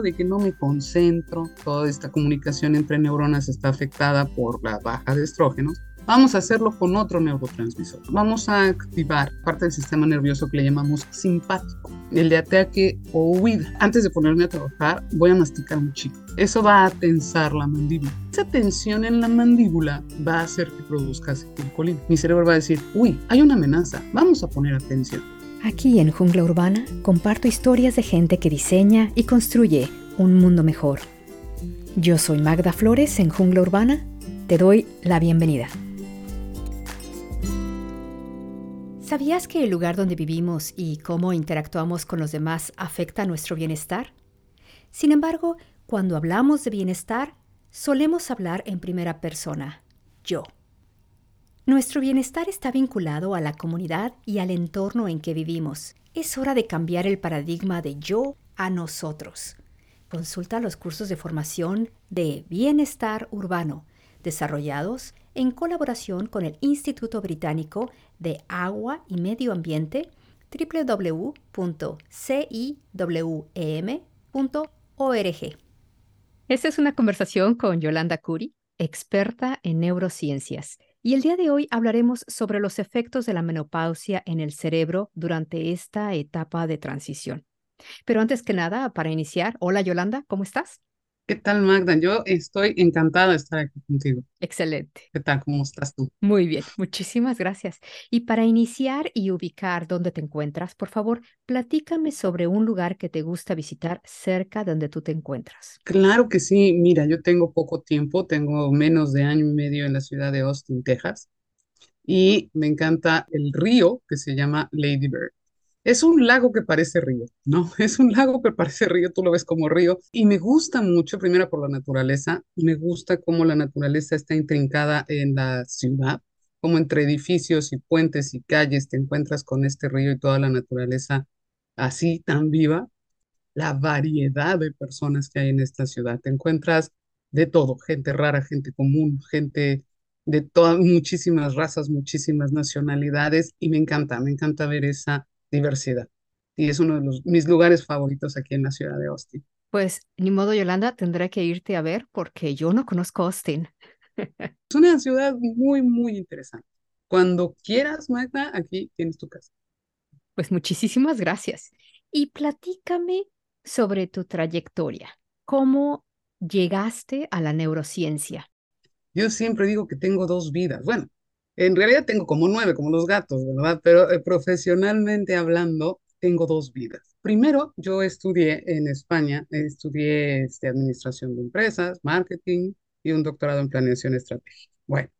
de que no me concentro, toda esta comunicación entre neuronas está afectada por la baja de estrógenos, Vamos a hacerlo con otro neurotransmisor. Vamos a activar parte del sistema nervioso que le llamamos simpático, el de ataque o huida. Antes de ponerme a trabajar, voy a masticar un chico. Eso va a tensar la mandíbula. Esa tensión en la mandíbula va a hacer que produzca acetilcolina. Mi cerebro va a decir, uy, hay una amenaza, vamos a poner atención. Aquí en Jungla Urbana comparto historias de gente que diseña y construye un mundo mejor. Yo soy Magda Flores en Jungla Urbana. Te doy la bienvenida. ¿Sabías que el lugar donde vivimos y cómo interactuamos con los demás afecta nuestro bienestar? Sin embargo, cuando hablamos de bienestar, solemos hablar en primera persona, yo. Nuestro bienestar está vinculado a la comunidad y al entorno en que vivimos. Es hora de cambiar el paradigma de yo a nosotros. Consulta los cursos de formación de Bienestar Urbano, desarrollados en colaboración con el Instituto Británico de Agua y Medio Ambiente www.ciwem.org. Esta es una conversación con Yolanda Curi, experta en neurociencias, y el día de hoy hablaremos sobre los efectos de la menopausia en el cerebro durante esta etapa de transición. Pero antes que nada, para iniciar, hola Yolanda, ¿cómo estás? ¿Qué tal, Magda? Yo estoy encantada de estar aquí contigo. Excelente. ¿Qué tal? ¿Cómo estás tú? Muy bien, muchísimas gracias. Y para iniciar y ubicar dónde te encuentras, por favor, platícame sobre un lugar que te gusta visitar cerca de donde tú te encuentras. Claro que sí. Mira, yo tengo poco tiempo, tengo menos de año y medio en la ciudad de Austin, Texas, y me encanta el río que se llama Lady Bird. Es un lago que parece río, ¿no? Es un lago que parece río, tú lo ves como río. Y me gusta mucho, primero por la naturaleza, me gusta cómo la naturaleza está intrincada en la ciudad, como entre edificios y puentes y calles te encuentras con este río y toda la naturaleza así tan viva. La variedad de personas que hay en esta ciudad, te encuentras de todo, gente rara, gente común, gente de todas, muchísimas razas, muchísimas nacionalidades, y me encanta, me encanta ver esa diversidad. Y es uno de los, mis lugares favoritos aquí en la ciudad de Austin. Pues ni modo, Yolanda, tendré que irte a ver porque yo no conozco Austin. Es una ciudad muy, muy interesante. Cuando quieras, Magda, aquí tienes tu casa. Pues muchísimas gracias. Y platícame sobre tu trayectoria. ¿Cómo llegaste a la neurociencia? Yo siempre digo que tengo dos vidas. Bueno, en realidad tengo como nueve, como los gatos, ¿verdad? Pero eh, profesionalmente hablando, tengo dos vidas. Primero, yo estudié en España, estudié este, administración de empresas, marketing y un doctorado en planeación estratégica. Bueno,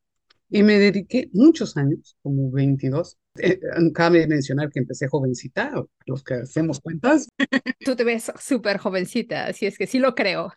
y me dediqué muchos años, como 22. Eh, cabe mencionar que empecé jovencita, los que hacemos cuentas. Tú te ves súper jovencita, así es que sí lo creo.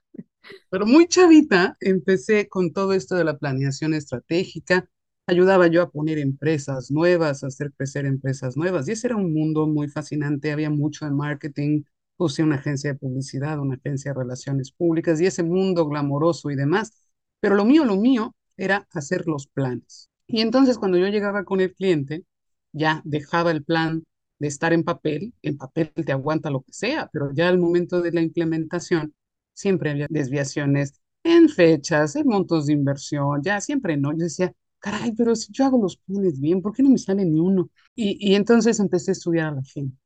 Pero muy chavita, empecé con todo esto de la planeación estratégica, ayudaba yo a poner empresas nuevas, a hacer crecer empresas nuevas. Y ese era un mundo muy fascinante, había mucho en marketing, puse una agencia de publicidad, una agencia de relaciones públicas y ese mundo glamoroso y demás. Pero lo mío, lo mío era hacer los planes. Y entonces cuando yo llegaba con el cliente, ya dejaba el plan de estar en papel, en papel te aguanta lo que sea, pero ya al momento de la implementación siempre había desviaciones en fechas, en montos de inversión, ya siempre no. Yo decía, caray, pero si yo hago los planes bien, ¿por qué no me sale ni uno? Y, y entonces empecé a estudiar a la gente.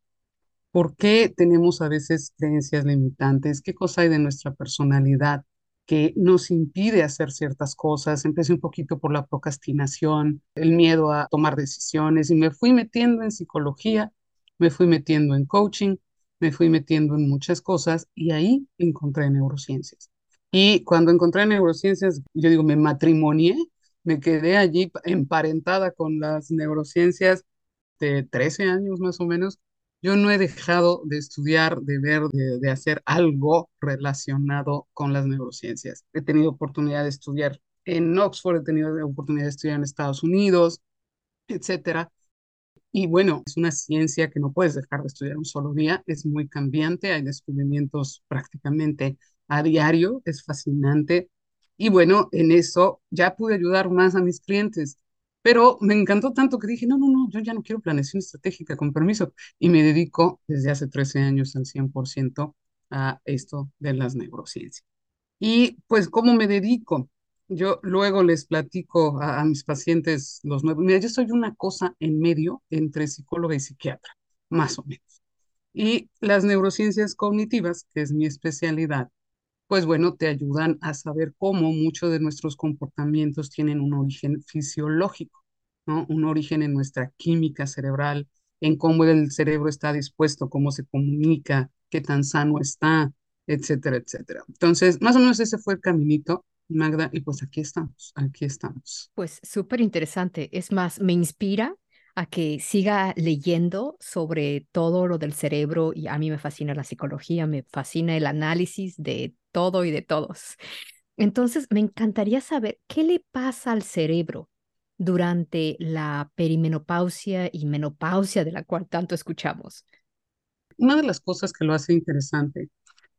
¿Por qué tenemos a veces creencias limitantes? ¿Qué cosa hay de nuestra personalidad que nos impide hacer ciertas cosas? Empecé un poquito por la procrastinación, el miedo a tomar decisiones y me fui metiendo en psicología, me fui metiendo en coaching, me fui metiendo en muchas cosas y ahí encontré neurociencias. Y cuando encontré neurociencias, yo digo, me matrimonié me quedé allí emparentada con las neurociencias de 13 años más o menos. Yo no he dejado de estudiar, de ver, de, hacer algo relacionado con las neurociencias. He tenido oportunidad de estudiar en Oxford, he tenido oportunidad de estudiar en Estados Unidos, etcétera. Y bueno, es una ciencia que no puedes dejar de estudiar un solo día, es muy cambiante, hay descubrimientos prácticamente a diario, es fascinante. Y bueno, en eso ya pude ayudar más a mis clientes. Pero me encantó tanto que dije, no, no, no, yo ya no quiero planeación estratégica, con permiso. Y me dedico desde hace 13 años al 100% a esto de las neurociencias. Y pues, ¿cómo me dedico? Yo luego les platico a, mis pacientes los nuevos. Mira, yo soy una cosa en medio entre psicóloga y psiquiatra, más o menos. Y las neurociencias cognitivas, que es mi especialidad, pues bueno, te ayudan a saber cómo muchos de nuestros comportamientos tienen un origen fisiológico, ¿no? Un origen en nuestra química cerebral, en cómo el cerebro está dispuesto, cómo se comunica, qué tan sano está, etcétera, etcétera. Entonces, más o menos ese fue el caminito, Magda, y pues aquí estamos, aquí estamos. Pues súper interesante. Es más, me inspira a que siga leyendo sobre todo lo del cerebro y a mí me fascina la psicología, me fascina el análisis de todo y de todos. Entonces, me encantaría saber qué le pasa al cerebro durante la perimenopausia y menopausia de la cual tanto escuchamos. Una de las cosas que lo hace interesante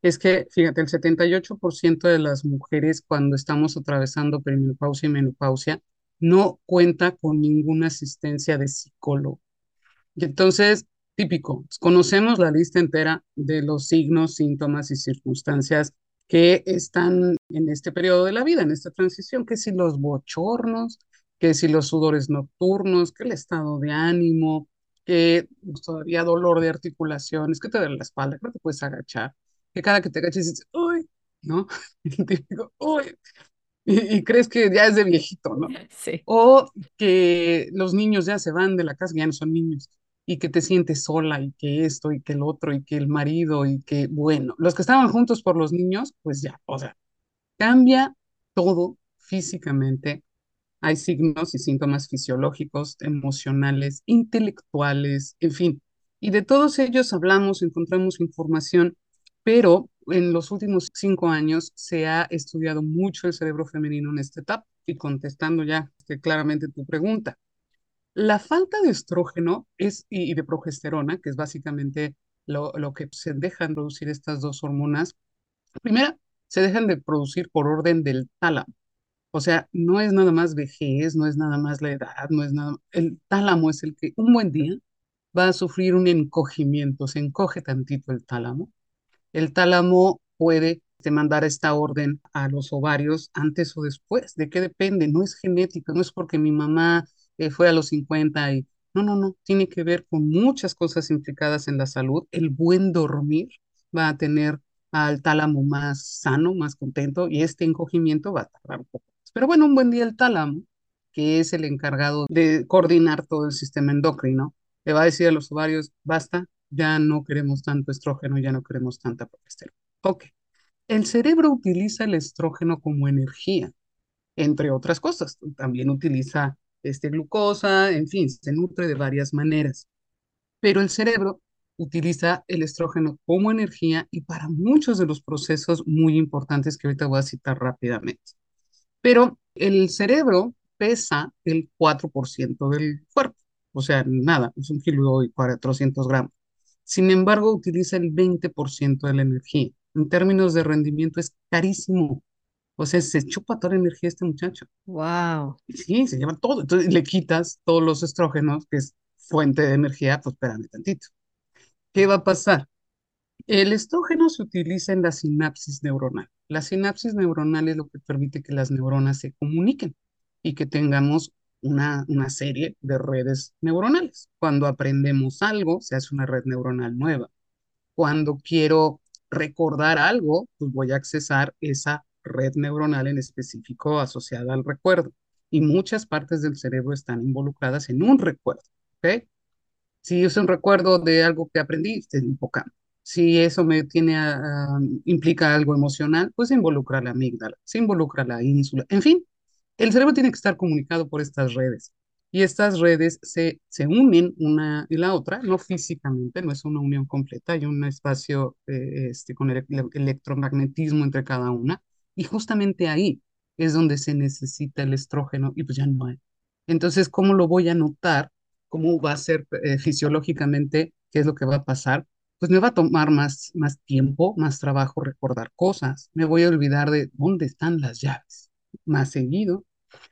es que, fíjate, el 78% de las mujeres cuando estamos atravesando perimenopausia y menopausia no cuenta con ninguna asistencia de psicólogo. Entonces, típico, conocemos la lista entera de los signos, síntomas y circunstancias que están en este periodo de la vida, en esta transición, que si los bochornos, que si los sudores nocturnos, que el estado de ánimo, que todavía dolor de articulaciones, que te duele la espalda, que no te puedes agachar, que cada que te agaches dices, uy, ¿no? Y te digo, uy, y, crees que ya es de viejito, ¿no? Sí. O que los niños ya se van de la casa, ya no son niños, y que te sientes sola, y que esto, y que el otro, y que el marido, y que, bueno, los que estaban juntos por los niños, pues ya, o sea, cambia todo físicamente. Hay signos y síntomas fisiológicos, emocionales, intelectuales, en fin. Y de todos ellos hablamos, encontramos información, pero en los últimos cinco años se ha estudiado mucho el cerebro femenino en esta etapa y contestando ya este, claramente tu pregunta. La falta de estrógeno es, y, de progesterona, que es básicamente lo, lo que se dejan producir estas dos hormonas, primera, se dejan de producir por orden del tálamo. O sea, no es nada más vejez, no es nada más la edad, no es nada. El tálamo es el que un buen día va a sufrir un encogimiento, se encoge tantito el tálamo el tálamo puede mandar esta orden a los ovarios antes o después. ¿De qué depende? No es genético, no es porque mi mamá fue a los 50 y... No, no, no, tiene que ver con muchas cosas implicadas en la salud. El buen dormir va a tener al tálamo más sano, más contento y este encogimiento va a tardar un poco. Pero bueno, un buen día el tálamo, que es el encargado de coordinar todo el sistema endocrino, le va a decir a los ovarios, basta, ya no queremos tanto estrógeno, ya no queremos tanta progesterona. Ok. El cerebro utiliza el estrógeno como energía, entre otras cosas. También utiliza este, glucosa, en fin, se nutre de varias maneras. Pero el cerebro utiliza el estrógeno como energía y para muchos de los procesos muy importantes que ahorita voy a citar rápidamente. Pero el cerebro pesa el 4% del cuerpo, o sea, nada, es un kilo y 400 gramos. Sin embargo, utiliza el 20% de la energía. En términos de rendimiento es carísimo. O sea, se chupa toda la energía este muchacho. Wow. Sí, se lleva todo. Entonces le quitas todos los estrógenos, que es fuente de energía, pues espérame tantito. ¿Qué va a pasar? El estrógeno se utiliza en la sinapsis neuronal. La sinapsis neuronal es lo que permite que las neuronas se comuniquen y que tengamos una, una serie de redes neuronales. Cuando aprendemos algo, se hace una red neuronal nueva. Cuando quiero recordar algo, pues voy a accesar esa red neuronal en específico asociada al recuerdo. Y muchas partes del cerebro están involucradas en un recuerdo. ¿ok? Si es un recuerdo de algo que aprendí, el hipocampo. Si eso me tiene implica algo emocional, pues involucra la amígdala, se involucra la ínsula, en fin, el cerebro tiene que estar comunicado por estas redes y estas redes se, se unen una y la otra, no físicamente, no es una unión completa, hay un espacio eh, este, con el, electromagnetismo entre cada una y justamente ahí es donde se necesita el estrógeno y pues ya no hay. Entonces, ¿cómo lo voy a notar? ¿Cómo va a ser eh, fisiológicamente? ¿Qué es lo que va a pasar? Pues me va a tomar más, más tiempo, más trabajo recordar cosas. Me voy a olvidar de dónde están las llaves más seguido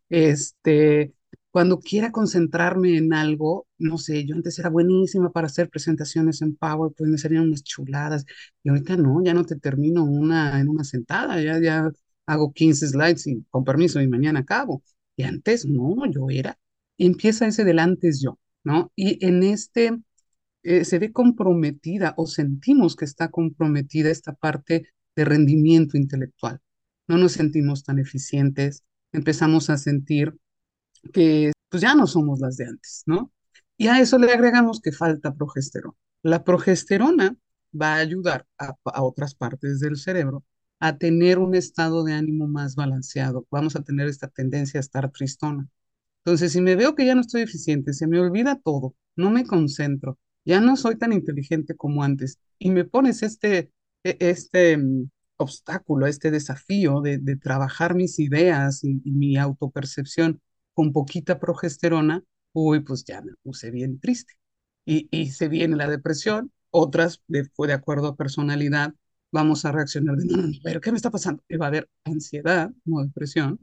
este, Cuando quiera concentrarme en algo, no sé, yo antes era buenísima para hacer presentaciones en PowerPoint, me salían unas chuladas, y ahorita no, ya no te termino una en una sentada, ya, ya hago 15 slides y con permiso y mañana acabo. Y antes no, yo era. Empieza ese del antes yo, ¿no? Y en este eh, se ve comprometida o sentimos que está comprometida esta parte de rendimiento intelectual. No nos sentimos tan eficientes, empezamos a sentir que pues ya no somos las de antes, ¿no? Y a eso le agregamos que falta progesterona. La progesterona va a ayudar a, otras partes del cerebro a tener un estado de ánimo más balanceado. Vamos a tener esta tendencia a estar tristona. Entonces, si me veo que ya no estoy eficiente, se me olvida todo, no me concentro, ya no soy tan inteligente como antes y me pones este, e, este mm, obstáculo, este desafío de, de trabajar mis ideas y, y mi autopercepción con poquita progesterona, uy, pues ya me puse bien triste. Y, y se viene la depresión, otras, de, acuerdo a personalidad, vamos a reaccionar de, no, no, pero ¿qué me está pasando? Y va a haber ansiedad, no depresión.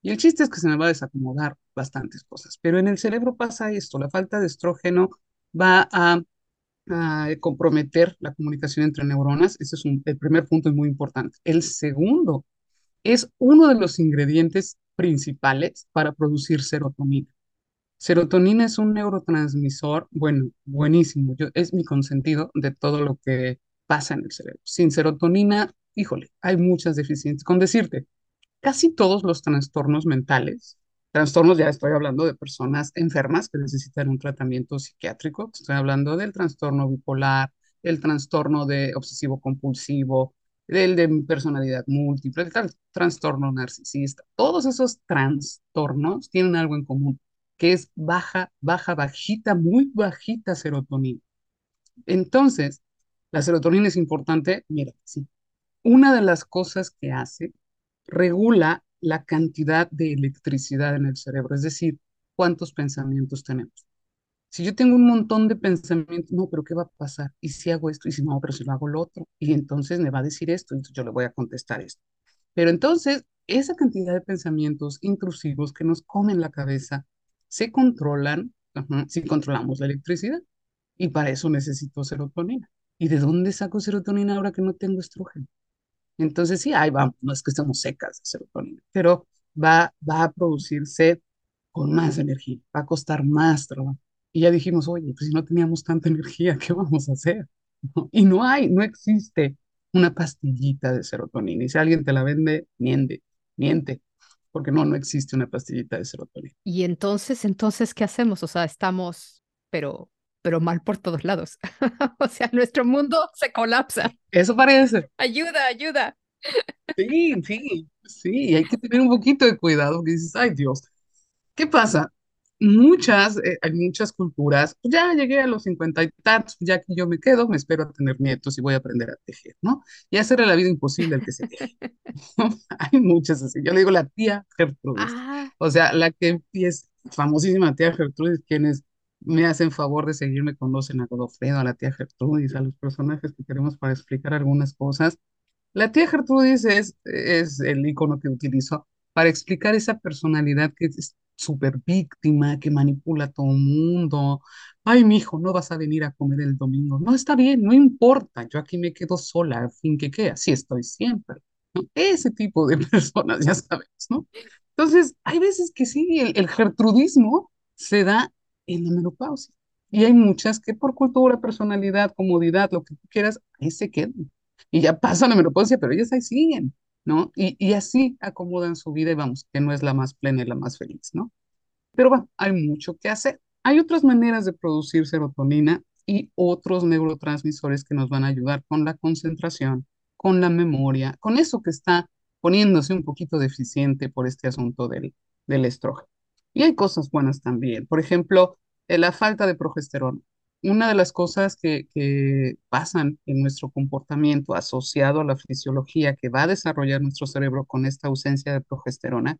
Y el chiste es que se me va a desacomodar bastantes cosas. Pero en el cerebro pasa esto, la falta de estrógeno va a, comprometer la comunicación entre neuronas. Ese es el primer punto es muy importante. El segundo es uno de los ingredientes principales para producir serotonina. Serotonina es un neurotransmisor, bueno, buenísimo, yo, es mi consentido de todo lo que pasa en el cerebro. Sin serotonina, híjole, hay muchas deficiencias. Con decirte, casi todos los trastornos mentales, trastornos ya estoy hablando de personas enfermas que necesitan un tratamiento psiquiátrico, estoy hablando del trastorno bipolar, el trastorno de obsesivo compulsivo, del de personalidad múltiple, el trastorno narcisista. Todos esos trastornos tienen algo en común, que es baja, baja, bajita, muy bajita serotonina. Entonces, la serotonina es importante, mira, sí. Una de las cosas que hace, regula la cantidad de electricidad en el cerebro, es decir, cuántos pensamientos tenemos. Si yo tengo un montón de pensamientos, no, pero ¿qué va a pasar? ¿Y si hago esto? ¿Y si no, pero si lo hago lo otro? Y entonces me va a decir esto, y yo le voy a contestar esto. Pero entonces, esa cantidad de pensamientos intrusivos que nos comen la cabeza, se controlan si controlamos la electricidad. Y para eso necesito serotonina. ¿Y de dónde saco serotonina ahora que no tengo estrógeno? Entonces, sí, ahí vamos, no es que estemos secas de serotonina, pero va, va a producirse con más energía, va a costar más trabajo. Y ya dijimos, oye, pues si no teníamos tanta energía, ¿qué vamos a hacer? ¿No? Y no hay, no existe una pastillita de serotonina. Y si alguien te la vende, miente, miente, porque no, no existe una pastillita de serotonina. Y entonces, entonces, ¿qué hacemos? O sea, estamos, pero, pero mal por todos lados. o sea, nuestro mundo se colapsa. Eso parece. Ayuda, ayuda. Sí, sí, sí, hay que tener un poquito de cuidado, que dices, ay Dios, ¿qué pasa? Muchas, eh, hay muchas culturas, pues ya llegué a los cincuenta y tantos, ya que yo me quedo, me espero a tener nietos y voy a aprender a tejer, ¿no? Y hacer la vida imposible al que se teje. hay muchas así. Yo le digo la tía Gertrudis. Ah, O sea, la que es famosísima tía Gertrudis, quienes me hacen favor de seguirme conocen a Godofredo, a la tía Gertrudis, a los personajes que queremos para explicar algunas cosas. La tía Gertrudis es, es el icono que utilizo para explicar esa personalidad que es súper víctima, que manipula a todo el mundo. Ay, mi hijo, no vas a venir a comer el domingo. No, está bien, no importa, yo aquí me quedo sola, fin que quede, así estoy siempre. Ese tipo de personas, ya sabes, ¿no? Entonces, hay veces que sí, el, el gertrudismo se da en la menopausia. Y hay muchas que por cultura, personalidad, comodidad, lo que tú quieras, ahí se quedan. Y ya pasan la menopausia, pero ellas ahí siguen. ¿No? Y, y así acomodan su vida y vamos, que no es la más plena y la más feliz, ¿no? Pero bueno, hay mucho que hacer. Hay otras maneras de producir serotonina y otros neurotransmisores que nos van a ayudar con la concentración, con la memoria, con eso que está poniéndose un poquito deficiente por este asunto del, del estrógeno. Y hay cosas buenas también. Por ejemplo, eh, la falta de progesterona una de las cosas que, que, pasan en nuestro comportamiento asociado a la fisiología que va a desarrollar nuestro cerebro con esta ausencia de progesterona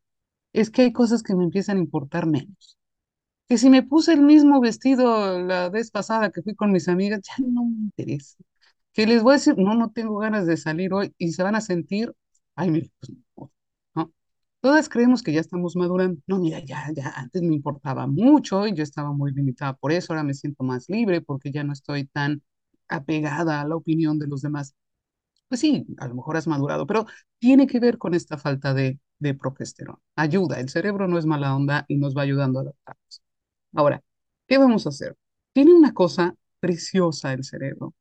es que hay cosas que me empiezan a importar menos. Que si me puse el mismo vestido la vez pasada que fui con mis amigas, ya no me interesa. Que les voy a decir, no, no tengo ganas de salir hoy y se van a sentir, ay, pues. Todas creemos que ya estamos madurando. No, mira, ya, ya, antes me importaba mucho y yo estaba muy limitada por eso, ahora me siento más libre porque ya no estoy tan apegada a la opinión de los demás. Pues sí, a lo mejor has madurado, pero tiene que ver con esta falta de, de progesterona. Ayuda, el cerebro no es mala onda y nos va ayudando a adaptarnos. Ahora, ¿qué vamos a hacer? Tiene una cosa preciosa el cerebro.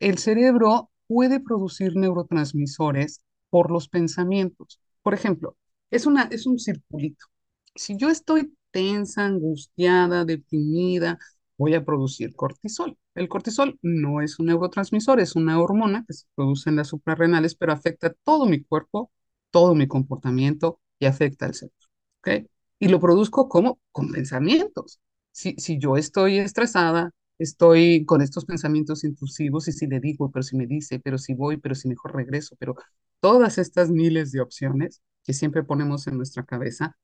El cerebro puede producir neurotransmisores por los pensamientos. Por ejemplo, es, una, es un circulito. Si yo estoy tensa, angustiada, deprimida, voy a producir cortisol. El cortisol no es un neurotransmisor, es una hormona que se produce en las suprarrenales, pero afecta todo mi cuerpo, todo mi comportamiento y afecta al cerebro. ¿ok? Y lo produzco como con pensamientos. Si, si yo estoy estresada, estoy con estos pensamientos intrusivos y si le digo, pero si me dice, pero si voy, pero si mejor regreso, pero todas estas miles de opciones que siempre ponemos en nuestra cabeza,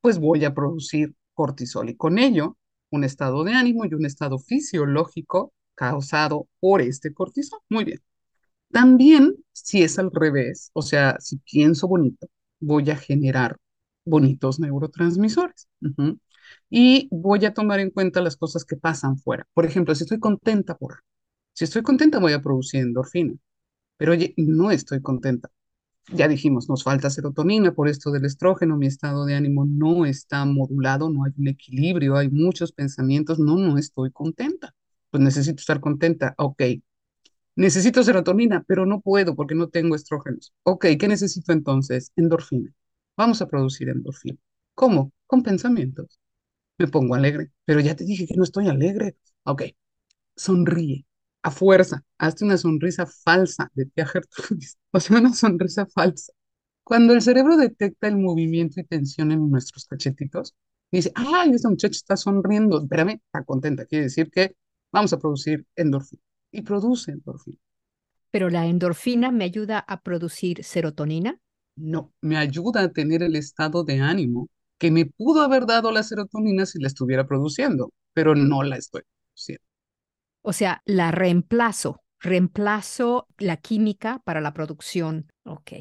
pues voy a producir cortisol y con ello un estado de ánimo y un estado fisiológico causado por este cortisol. Muy bien. También si es al revés, o sea, si pienso bonito, voy a generar bonitos neurotransmisores. Y voy a tomar en cuenta las cosas que pasan fuera. Por ejemplo, si estoy contenta por si estoy contenta voy a producir endorfina. Pero oye, no estoy contenta ya dijimos, nos falta serotonina por esto del estrógeno, mi estado de ánimo no está modulado, no hay un equilibrio, hay muchos pensamientos, no, no estoy contenta. Pues necesito estar contenta, ok. Necesito serotonina, pero no puedo porque no tengo estrógenos. Ok, ¿qué necesito entonces? Endorfina. Vamos a producir endorfina. ¿Cómo? Con pensamientos. Me pongo alegre, pero ya te dije que no estoy alegre. Ok, sonríe a fuerza, hazte una sonrisa falsa de tía Gertrudis, o sea, una sonrisa falsa. Cuando el cerebro detecta el movimiento y tensión en nuestros cachetitos, dice, ay, esta muchacha está sonriendo, espérame, está contenta, quiere decir que vamos a producir endorfina. Y produce endorfina. ¿Pero la endorfina me ayuda a producir serotonina? No, me ayuda a tener el estado de ánimo que me pudo haber dado la serotonina si la estuviera produciendo, pero no la estoy produciendo. O sea, la reemplazo, reemplazo la química para la producción, ok,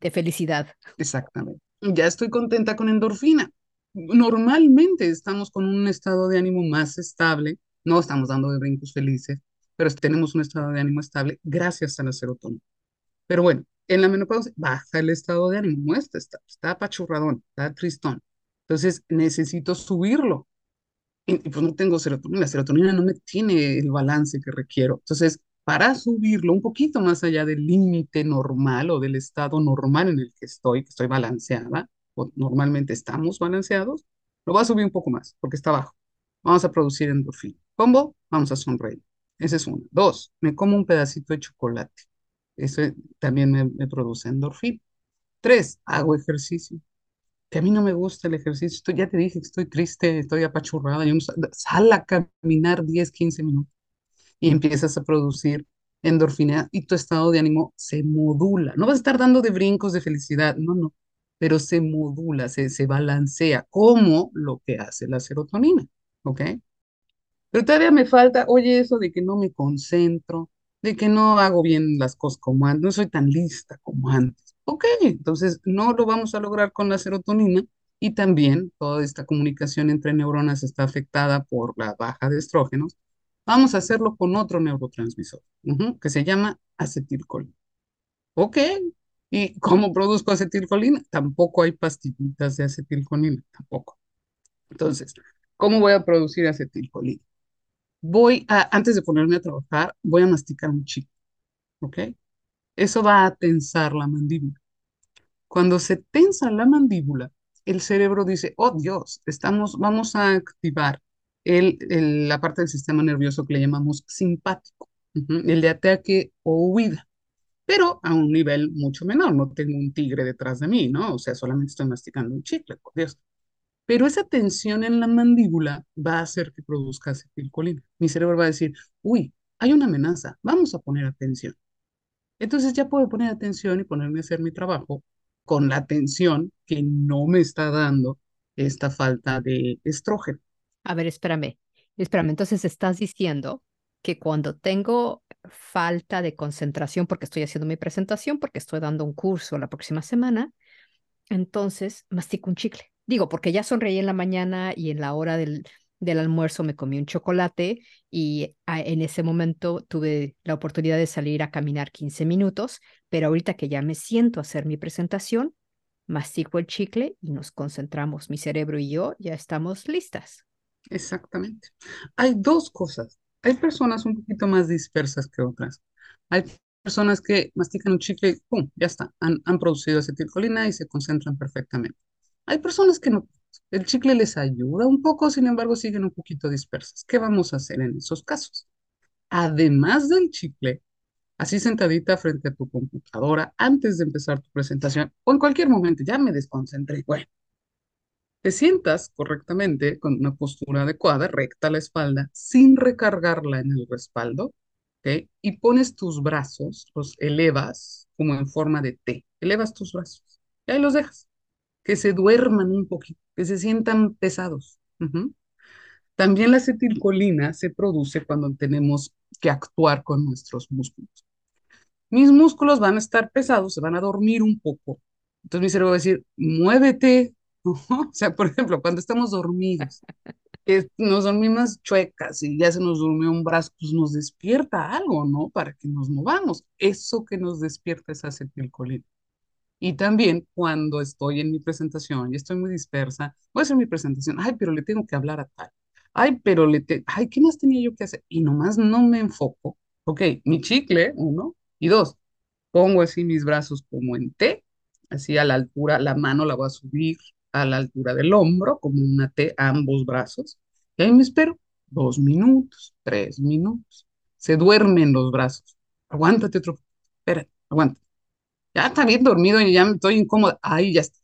de felicidad. Exactamente. Ya estoy contenta con endorfina. Normalmente estamos con un estado de ánimo más estable, no estamos dando de brincos felices, pero tenemos un estado de ánimo estable gracias a la serotonina. Pero bueno, en la menopausia baja el estado de ánimo, no está, está, está apachurradón, está tristón. Entonces necesito subirlo y, pues no tengo serotonina, la serotonina no me tiene el balance que requiero. Entonces, para subirlo un poquito más allá del límite normal o del estado normal en el que estoy, que estoy balanceada, o normalmente estamos balanceados, lo voy a subir un poco más, porque está bajo. Vamos a producir endorfina. Combo, vamos a sonreír. Ese es uno. Dos, me como un pedacito de chocolate. Eso también me, produce endorfina. Tres, hago ejercicio que a mí no me gusta el ejercicio, estoy, ya te dije que estoy triste, estoy apachurrada, y sal a caminar 10, 15 minutos y empiezas a producir endorfina y tu estado de ánimo se modula. No vas a estar dando de brincos de felicidad, no, no, pero se modula, se, se balancea como lo que hace la serotonina, ¿ok? Pero todavía me falta, oye, eso de que no me concentro, de que no hago bien las cosas como antes, no soy tan lista como antes. Ok, entonces no lo vamos a lograr con la serotonina y también toda esta comunicación entre neuronas está afectada por la baja de estrógenos. Vamos a hacerlo con otro neurotransmisor que se llama acetilcolina. Ok, ¿y cómo produzco acetilcolina? Tampoco hay pastillitas de acetilcolina, tampoco. Entonces, ¿cómo voy a producir acetilcolina? Voy a, antes de ponerme a trabajar, voy a masticar un chico, ¿ok? Eso va a tensar la mandíbula. Cuando se tensa la mandíbula, el cerebro dice, oh Dios, estamos, vamos a activar el, la parte del sistema nervioso que le llamamos simpático, el de ataque o huida, pero a un nivel mucho menor. No tengo un tigre detrás de mí, ¿no? O sea, solamente estoy masticando un chicle, por Dios. Pero esa tensión en la mandíbula va a hacer que produzca acetilcolina. Mi cerebro va a decir, uy, hay una amenaza, vamos a poner atención. Entonces ya puedo poner atención y ponerme a hacer mi trabajo con la atención que no me está dando esta falta de estrógeno. A ver, espérame, espérame, entonces estás diciendo que cuando tengo falta de concentración porque estoy haciendo mi presentación, porque estoy dando un curso la próxima semana, entonces mastico un chicle. Digo, porque ya sonreí en la mañana y en la hora del, del almuerzo me comí un chocolate y ah, en ese momento tuve la oportunidad de salir a caminar 15 minutos, pero ahorita que ya me siento a hacer mi presentación, mastico el chicle y nos concentramos. Mi cerebro y yo ya estamos listas. Exactamente. Hay dos cosas. Hay personas un poquito más dispersas que otras. Hay personas que mastican un chicle y ¡pum! Ya está. Han, han producido acetilcolina y se concentran perfectamente. Hay personas que no. El chicle les ayuda un poco, sin embargo, siguen un poquito dispersas. ¿Qué vamos a hacer en esos casos? Además del chicle, así sentadita frente a tu computadora, antes de empezar tu presentación, o en cualquier momento, ya me desconcentré. Bueno, te sientas correctamente con una postura adecuada, recta la espalda, sin recargarla en el respaldo, ¿ok? Y pones tus brazos, los elevas como en forma de T. Elevas tus brazos y ahí los dejas que se duerman un poquito, que se sientan pesados. También la acetilcolina se produce cuando tenemos que actuar con nuestros músculos. Mis músculos van a estar pesados, se van a dormir un poco. Entonces mi cerebro va a decir, muévete. o sea, por ejemplo, cuando estamos dormidos, que nos dormimos chuecas y ya se nos durmió un brazo, pues nos despierta algo, ¿no? Para que nos movamos. Eso que nos despierta es acetilcolina. Y también cuando estoy en mi presentación y estoy muy dispersa, voy a hacer mi presentación, ay, pero le tengo que hablar a tal, ay, pero le, te... ay, ¿qué más tenía yo que hacer? Y nomás no me enfoco, ok, mi chicle, uno, y dos, pongo así mis brazos como en T, así a la altura, la mano la voy a subir a la altura del hombro, como una T, ambos brazos, y ahí me espero dos minutos, tres minutos, se duermen los brazos, aguántate otro, espera, aguanta ya está bien dormido y ya estoy incómoda. Ahí ya está.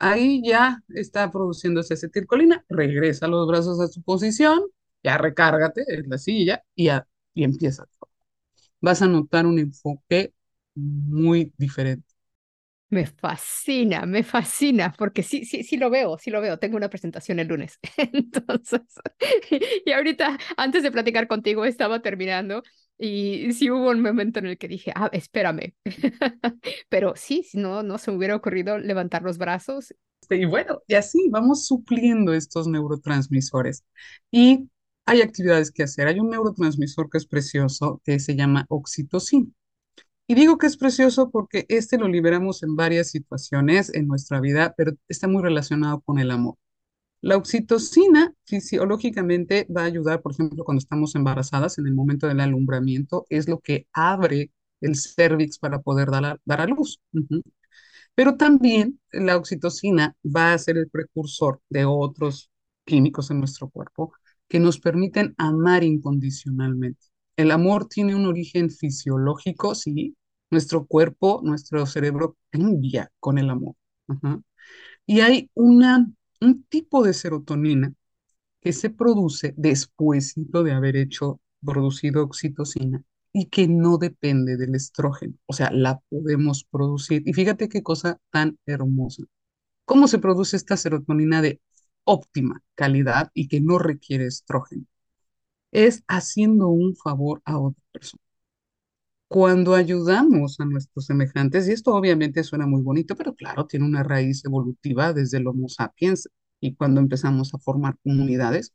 Ahí ya está produciéndose acetilcolina. Regresa los brazos a su posición, ya recárgate en la silla y, ya, y empieza. Vas a notar un enfoque muy diferente. Me fascina, me fascina, porque sí, sí, sí lo veo, sí lo veo. Tengo una presentación el lunes. Entonces, y ahorita, antes de platicar contigo, estaba terminando y sí hubo un momento en el que dije, ah, espérame. Pero sí, si no, no se me hubiera ocurrido levantar los brazos. Y bueno, y así vamos supliendo estos neurotransmisores. Y hay actividades que hacer. Hay un neurotransmisor que es precioso, que se llama oxitocina. Y digo que es precioso porque este lo liberamos en varias situaciones en nuestra vida, pero está muy relacionado con el amor. La oxitocina fisiológicamente va a ayudar, por ejemplo, cuando estamos embarazadas, en el momento del alumbramiento, es lo que abre el cervix para poder dar a, dar a luz. Pero también la oxitocina va a ser el precursor de otros químicos en nuestro cuerpo que nos permiten amar incondicionalmente. El amor tiene un origen fisiológico, sí. Nuestro cuerpo, nuestro cerebro cambia con el amor. Y hay una un tipo de serotonina que se produce después de haber hecho, producido oxitocina y que no depende del estrógeno. O sea, la podemos producir. Y fíjate qué cosa tan hermosa. ¿Cómo se produce esta serotonina de óptima calidad y que no requiere estrógeno? Es haciendo un favor a otra persona. Cuando ayudamos a nuestros semejantes, y esto obviamente suena muy bonito, pero claro, tiene una raíz evolutiva desde el Homo sapiens y cuando empezamos a formar comunidades,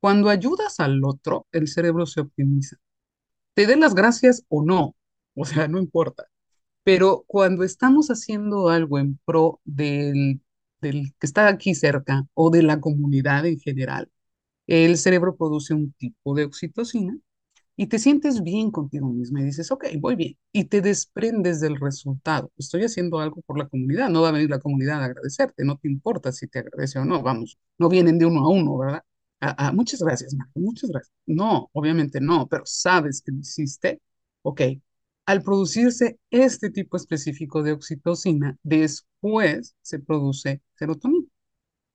cuando ayudas al otro, el cerebro se optimiza. Te den las gracias o no, o sea, no importa. Pero cuando estamos haciendo algo en pro del, del que está aquí cerca o de la comunidad en general, el cerebro produce un tipo de oxitocina y te sientes bien contigo misma y dices, ok, voy bien, y te desprendes del resultado. Estoy haciendo algo por la comunidad, no va a venir la comunidad a agradecerte, no te importa si te agradece o no, vamos, no vienen de uno a uno, ¿verdad? Ah, muchas gracias, Marco, muchas gracias. No, obviamente no, pero sabes que lo hiciste, ok. Al producirse este tipo específico de oxitocina, después se produce serotonina.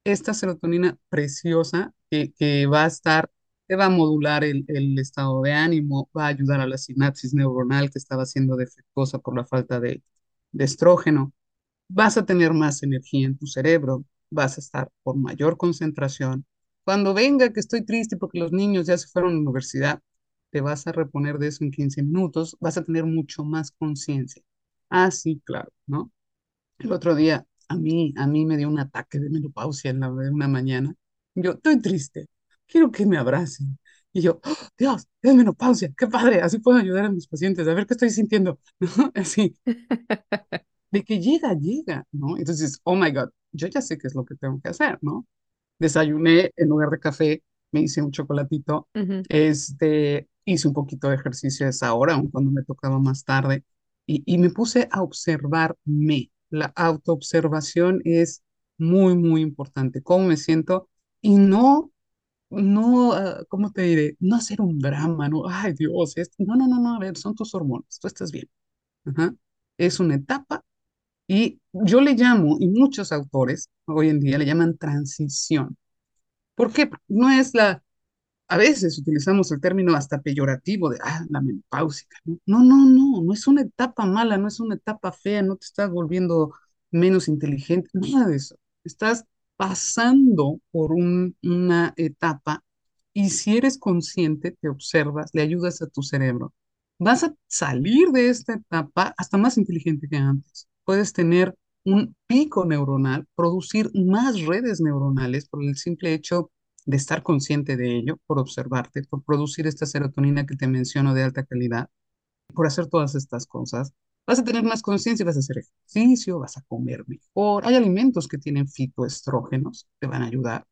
Esta serotonina preciosa que, que va a estar te va a modular el, estado de ánimo, va a ayudar a la sinapsis neuronal que estaba siendo defectuosa por la falta de, estrógeno. Vas a tener más energía en tu cerebro, vas a estar por mayor concentración. Cuando venga que estoy triste porque los niños ya se fueron a la universidad, te vas a reponer de eso en 15 minutos, vas a tener mucho más conciencia. Ah, sí, claro, ¿no? El otro día A mí, a mí me dio un ataque de menopausia en la, una mañana. Yo estoy triste, quiero que me abracen. Y yo, ¡Oh, Dios, es menopausia, qué padre, así puedo ayudar a mis pacientes a ver qué estoy sintiendo, ¿no? Así, de que llega, llega, ¿no? Entonces, oh my God, yo ya sé qué es lo que tengo que hacer, ¿no? Desayuné en lugar de café, me hice un chocolatito, Ujú. este, hice un poquito de ejercicio a esa hora, aun cuando me tocaba más tarde, y, y me puse a observarme. La autoobservación es muy, muy importante. ¿Cómo me siento? Y no, no, ah, ¿cómo te diré? No hacer un drama, ¿no? Ay, Dios, esto. No, no, no, no, a ver, son tus hormonas, tú estás bien. Ajá. Es una etapa y yo le llamo, y muchos autores hoy en día le llaman transición. ¿Por qué? No es la, a veces utilizamos el término hasta peyorativo de, ah, la menopáusica. No, no, no, no, no es una etapa mala, no es una etapa fea, no te estás volviendo menos inteligente, nada de eso. Estás pasando por un- una etapa y si eres consciente, te observas, le ayudas a tu cerebro, vas a salir de esta etapa hasta más inteligente que antes. Puedes tener un pico neuronal, producir más redes neuronales por el simple hecho de estar consciente de ello, por observarte, por producir esta serotonina que te menciono de alta calidad, por hacer todas estas cosas. Vas a tener más conciencia, vas a hacer ejercicio, vas a comer mejor. Hay alimentos que tienen fitoestrógenos, te van a ayudar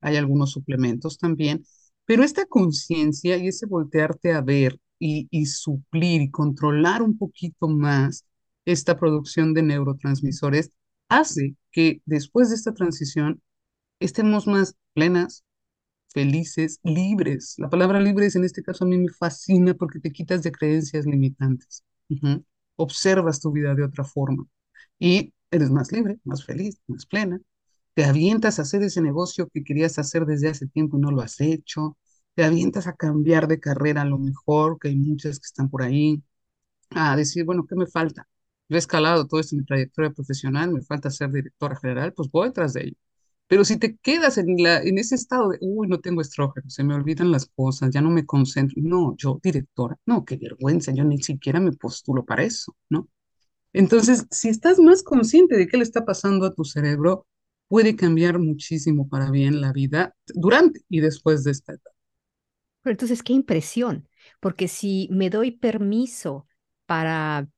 hay algunos suplementos también, pero esta conciencia y ese voltearte a ver y, suplir y controlar un poquito más esta producción de neurotransmisores hace que después de esta transición estemos más plenas, felices, libres. La palabra libres en este caso a mí me fascina porque te quitas de creencias limitantes. Ujú. Observas tu vida de otra forma y eres más libre, más feliz, más plena te avientas a hacer ese negocio que querías hacer desde hace tiempo y no lo has hecho, te avientas a cambiar de carrera a lo mejor, que hay muchas que están por ahí, a decir, bueno, ¿qué me falta? Yo he escalado todo esto en mi trayectoria profesional, me falta ser directora general, pues voy detrás de ello. Pero si te quedas en, la, en ese estado de, uy, no tengo estrógeno, se me olvidan las cosas, ya no me concentro, no, yo directora, no, qué vergüenza, yo ni siquiera me postulo para eso, ¿no? Entonces, si estás más consciente de qué le está pasando a tu cerebro, puede cambiar muchísimo para bien la vida durante y después de esta etapa. Pero entonces, qué impresión, porque si me doy permiso para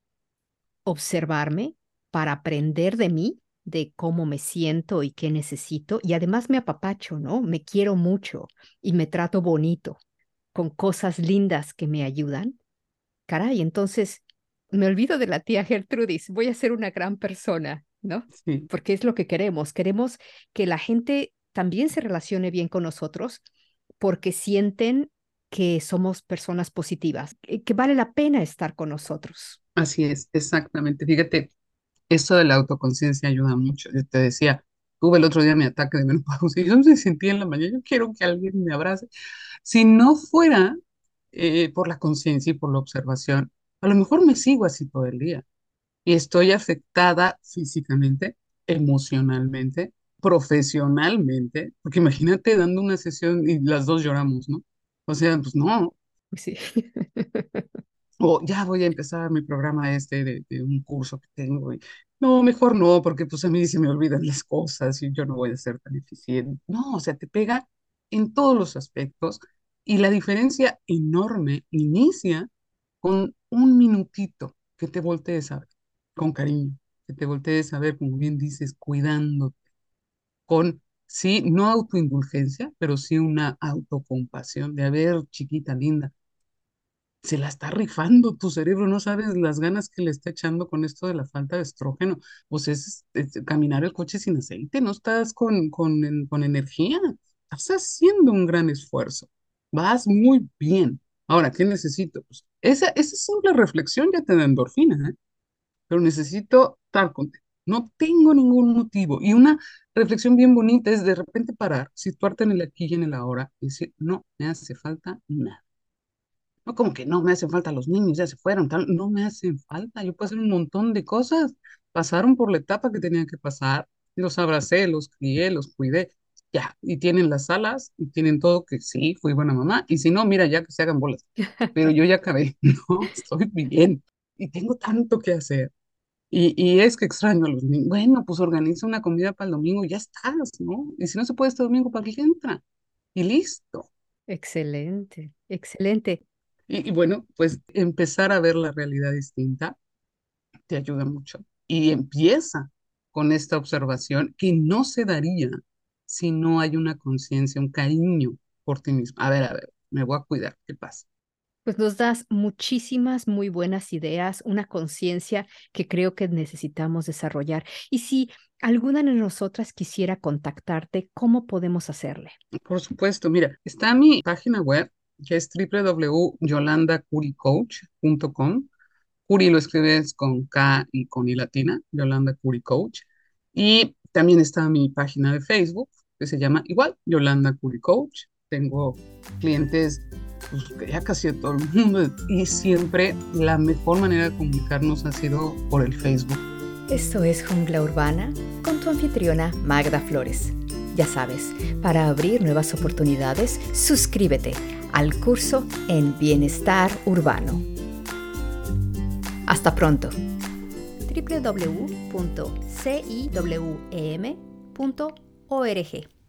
observarme, para aprender de mí, de cómo me siento y qué necesito, y además me apapacho, ¿no? Me quiero mucho y me trato bonito, con cosas lindas que me ayudan. Caray, entonces me olvido de la tía Gertrudis, voy a ser una gran persona, ¿no? Sí, Porque es lo que queremos. Queremos que la gente también se relacione bien con nosotros porque sienten que somos personas positivas, que que vale la pena estar con nosotros. así es, exactamente. Fíjate, esto de la autoconciencia ayuda mucho. Yo te decía, tuve el otro día mi ataque de menopausia y yo me sentía en la mañana, yo quiero que alguien me abrace. Si no fuera eh, por la conciencia y por la observación, a lo mejor me sigo así todo el día. y estoy afectada físicamente, emocionalmente, profesionalmente, porque imagínate dando una sesión y las dos lloramos, ¿no? O sea, pues no, Sí. o ya voy a empezar mi programa este de, de un curso que tengo y no, mejor no, porque pues a mí se me olvidan las cosas y yo no voy a ser tan eficiente. No, o sea, te pega en todos los aspectos y la diferencia enorme inicia con un minutito que te voltees a ver, con cariño, que te voltees a ver, como bien dices, cuidándote, con, sí, no autoindulgencia, pero sí una autocompasión de, a ver, chiquita linda, se la está rifando tu cerebro, no sabes las ganas que le está echando con esto de la falta de estrógeno. Pues es, es caminar el coche sin aceite, no estás con, con, con energía, estás haciendo un gran esfuerzo, vas muy bien. Ahora, ¿qué necesito? Pues esa, esa simple reflexión ya te da endorfina, ¿eh? Pero necesito estar contigo. No tengo ningún motivo. Y una reflexión bien bonita es de repente parar, situarte en el aquí y en el ahora y decir, no me hace falta nada. No, como que no me hacen falta los niños, ya se fueron, tal. No me hacen falta. Yo puedo hacer un montón de cosas. Pasaron por la etapa que tenían que pasar. Los abracé, los crié, los cuidé. Ya, y tienen las alas y tienen todo que sí, fui buena mamá. Y si no, mira, ya que se hagan bolas. Pero yo ya acabé, no, estoy bien. Y tengo tanto que hacer. Y, es que extraño a los niños. Bueno, pues organiza una comida para el domingo y ya estás, ¿no? Y si no se puede este domingo, ¿para qué entra? Y listo. Excelente, excelente. Y, y, bueno, pues empezar a ver la realidad distinta te ayuda mucho. Y empieza con esta observación que no se daría si no hay una conciencia, un cariño por ti mismo. A ver, a ver, me voy a cuidar, ¿qué pasa? Pues nos das muchísimas muy buenas ideas, una conciencia que creo que necesitamos desarrollar. Y si alguna de nosotras quisiera contactarte, ¿cómo podemos hacerle? Por supuesto, mira, está mi página web que es www.yolandacuricoach.com. Curi lo escribes con K y con I latina, Yolanda Curi Coach. Y también está mi página de Facebook que se llama igual, Yolanda Curi Coach. Tengo clientes pues, ya casi de todo el mundo y siempre la mejor manera de comunicarnos ha sido por el Facebook. Esto es Jungla Urbana con tu anfitriona Magda Flores. Ya sabes, para abrir nuevas oportunidades, suscríbete al curso en Bienestar Urbano. Hasta pronto. www.ciwem.org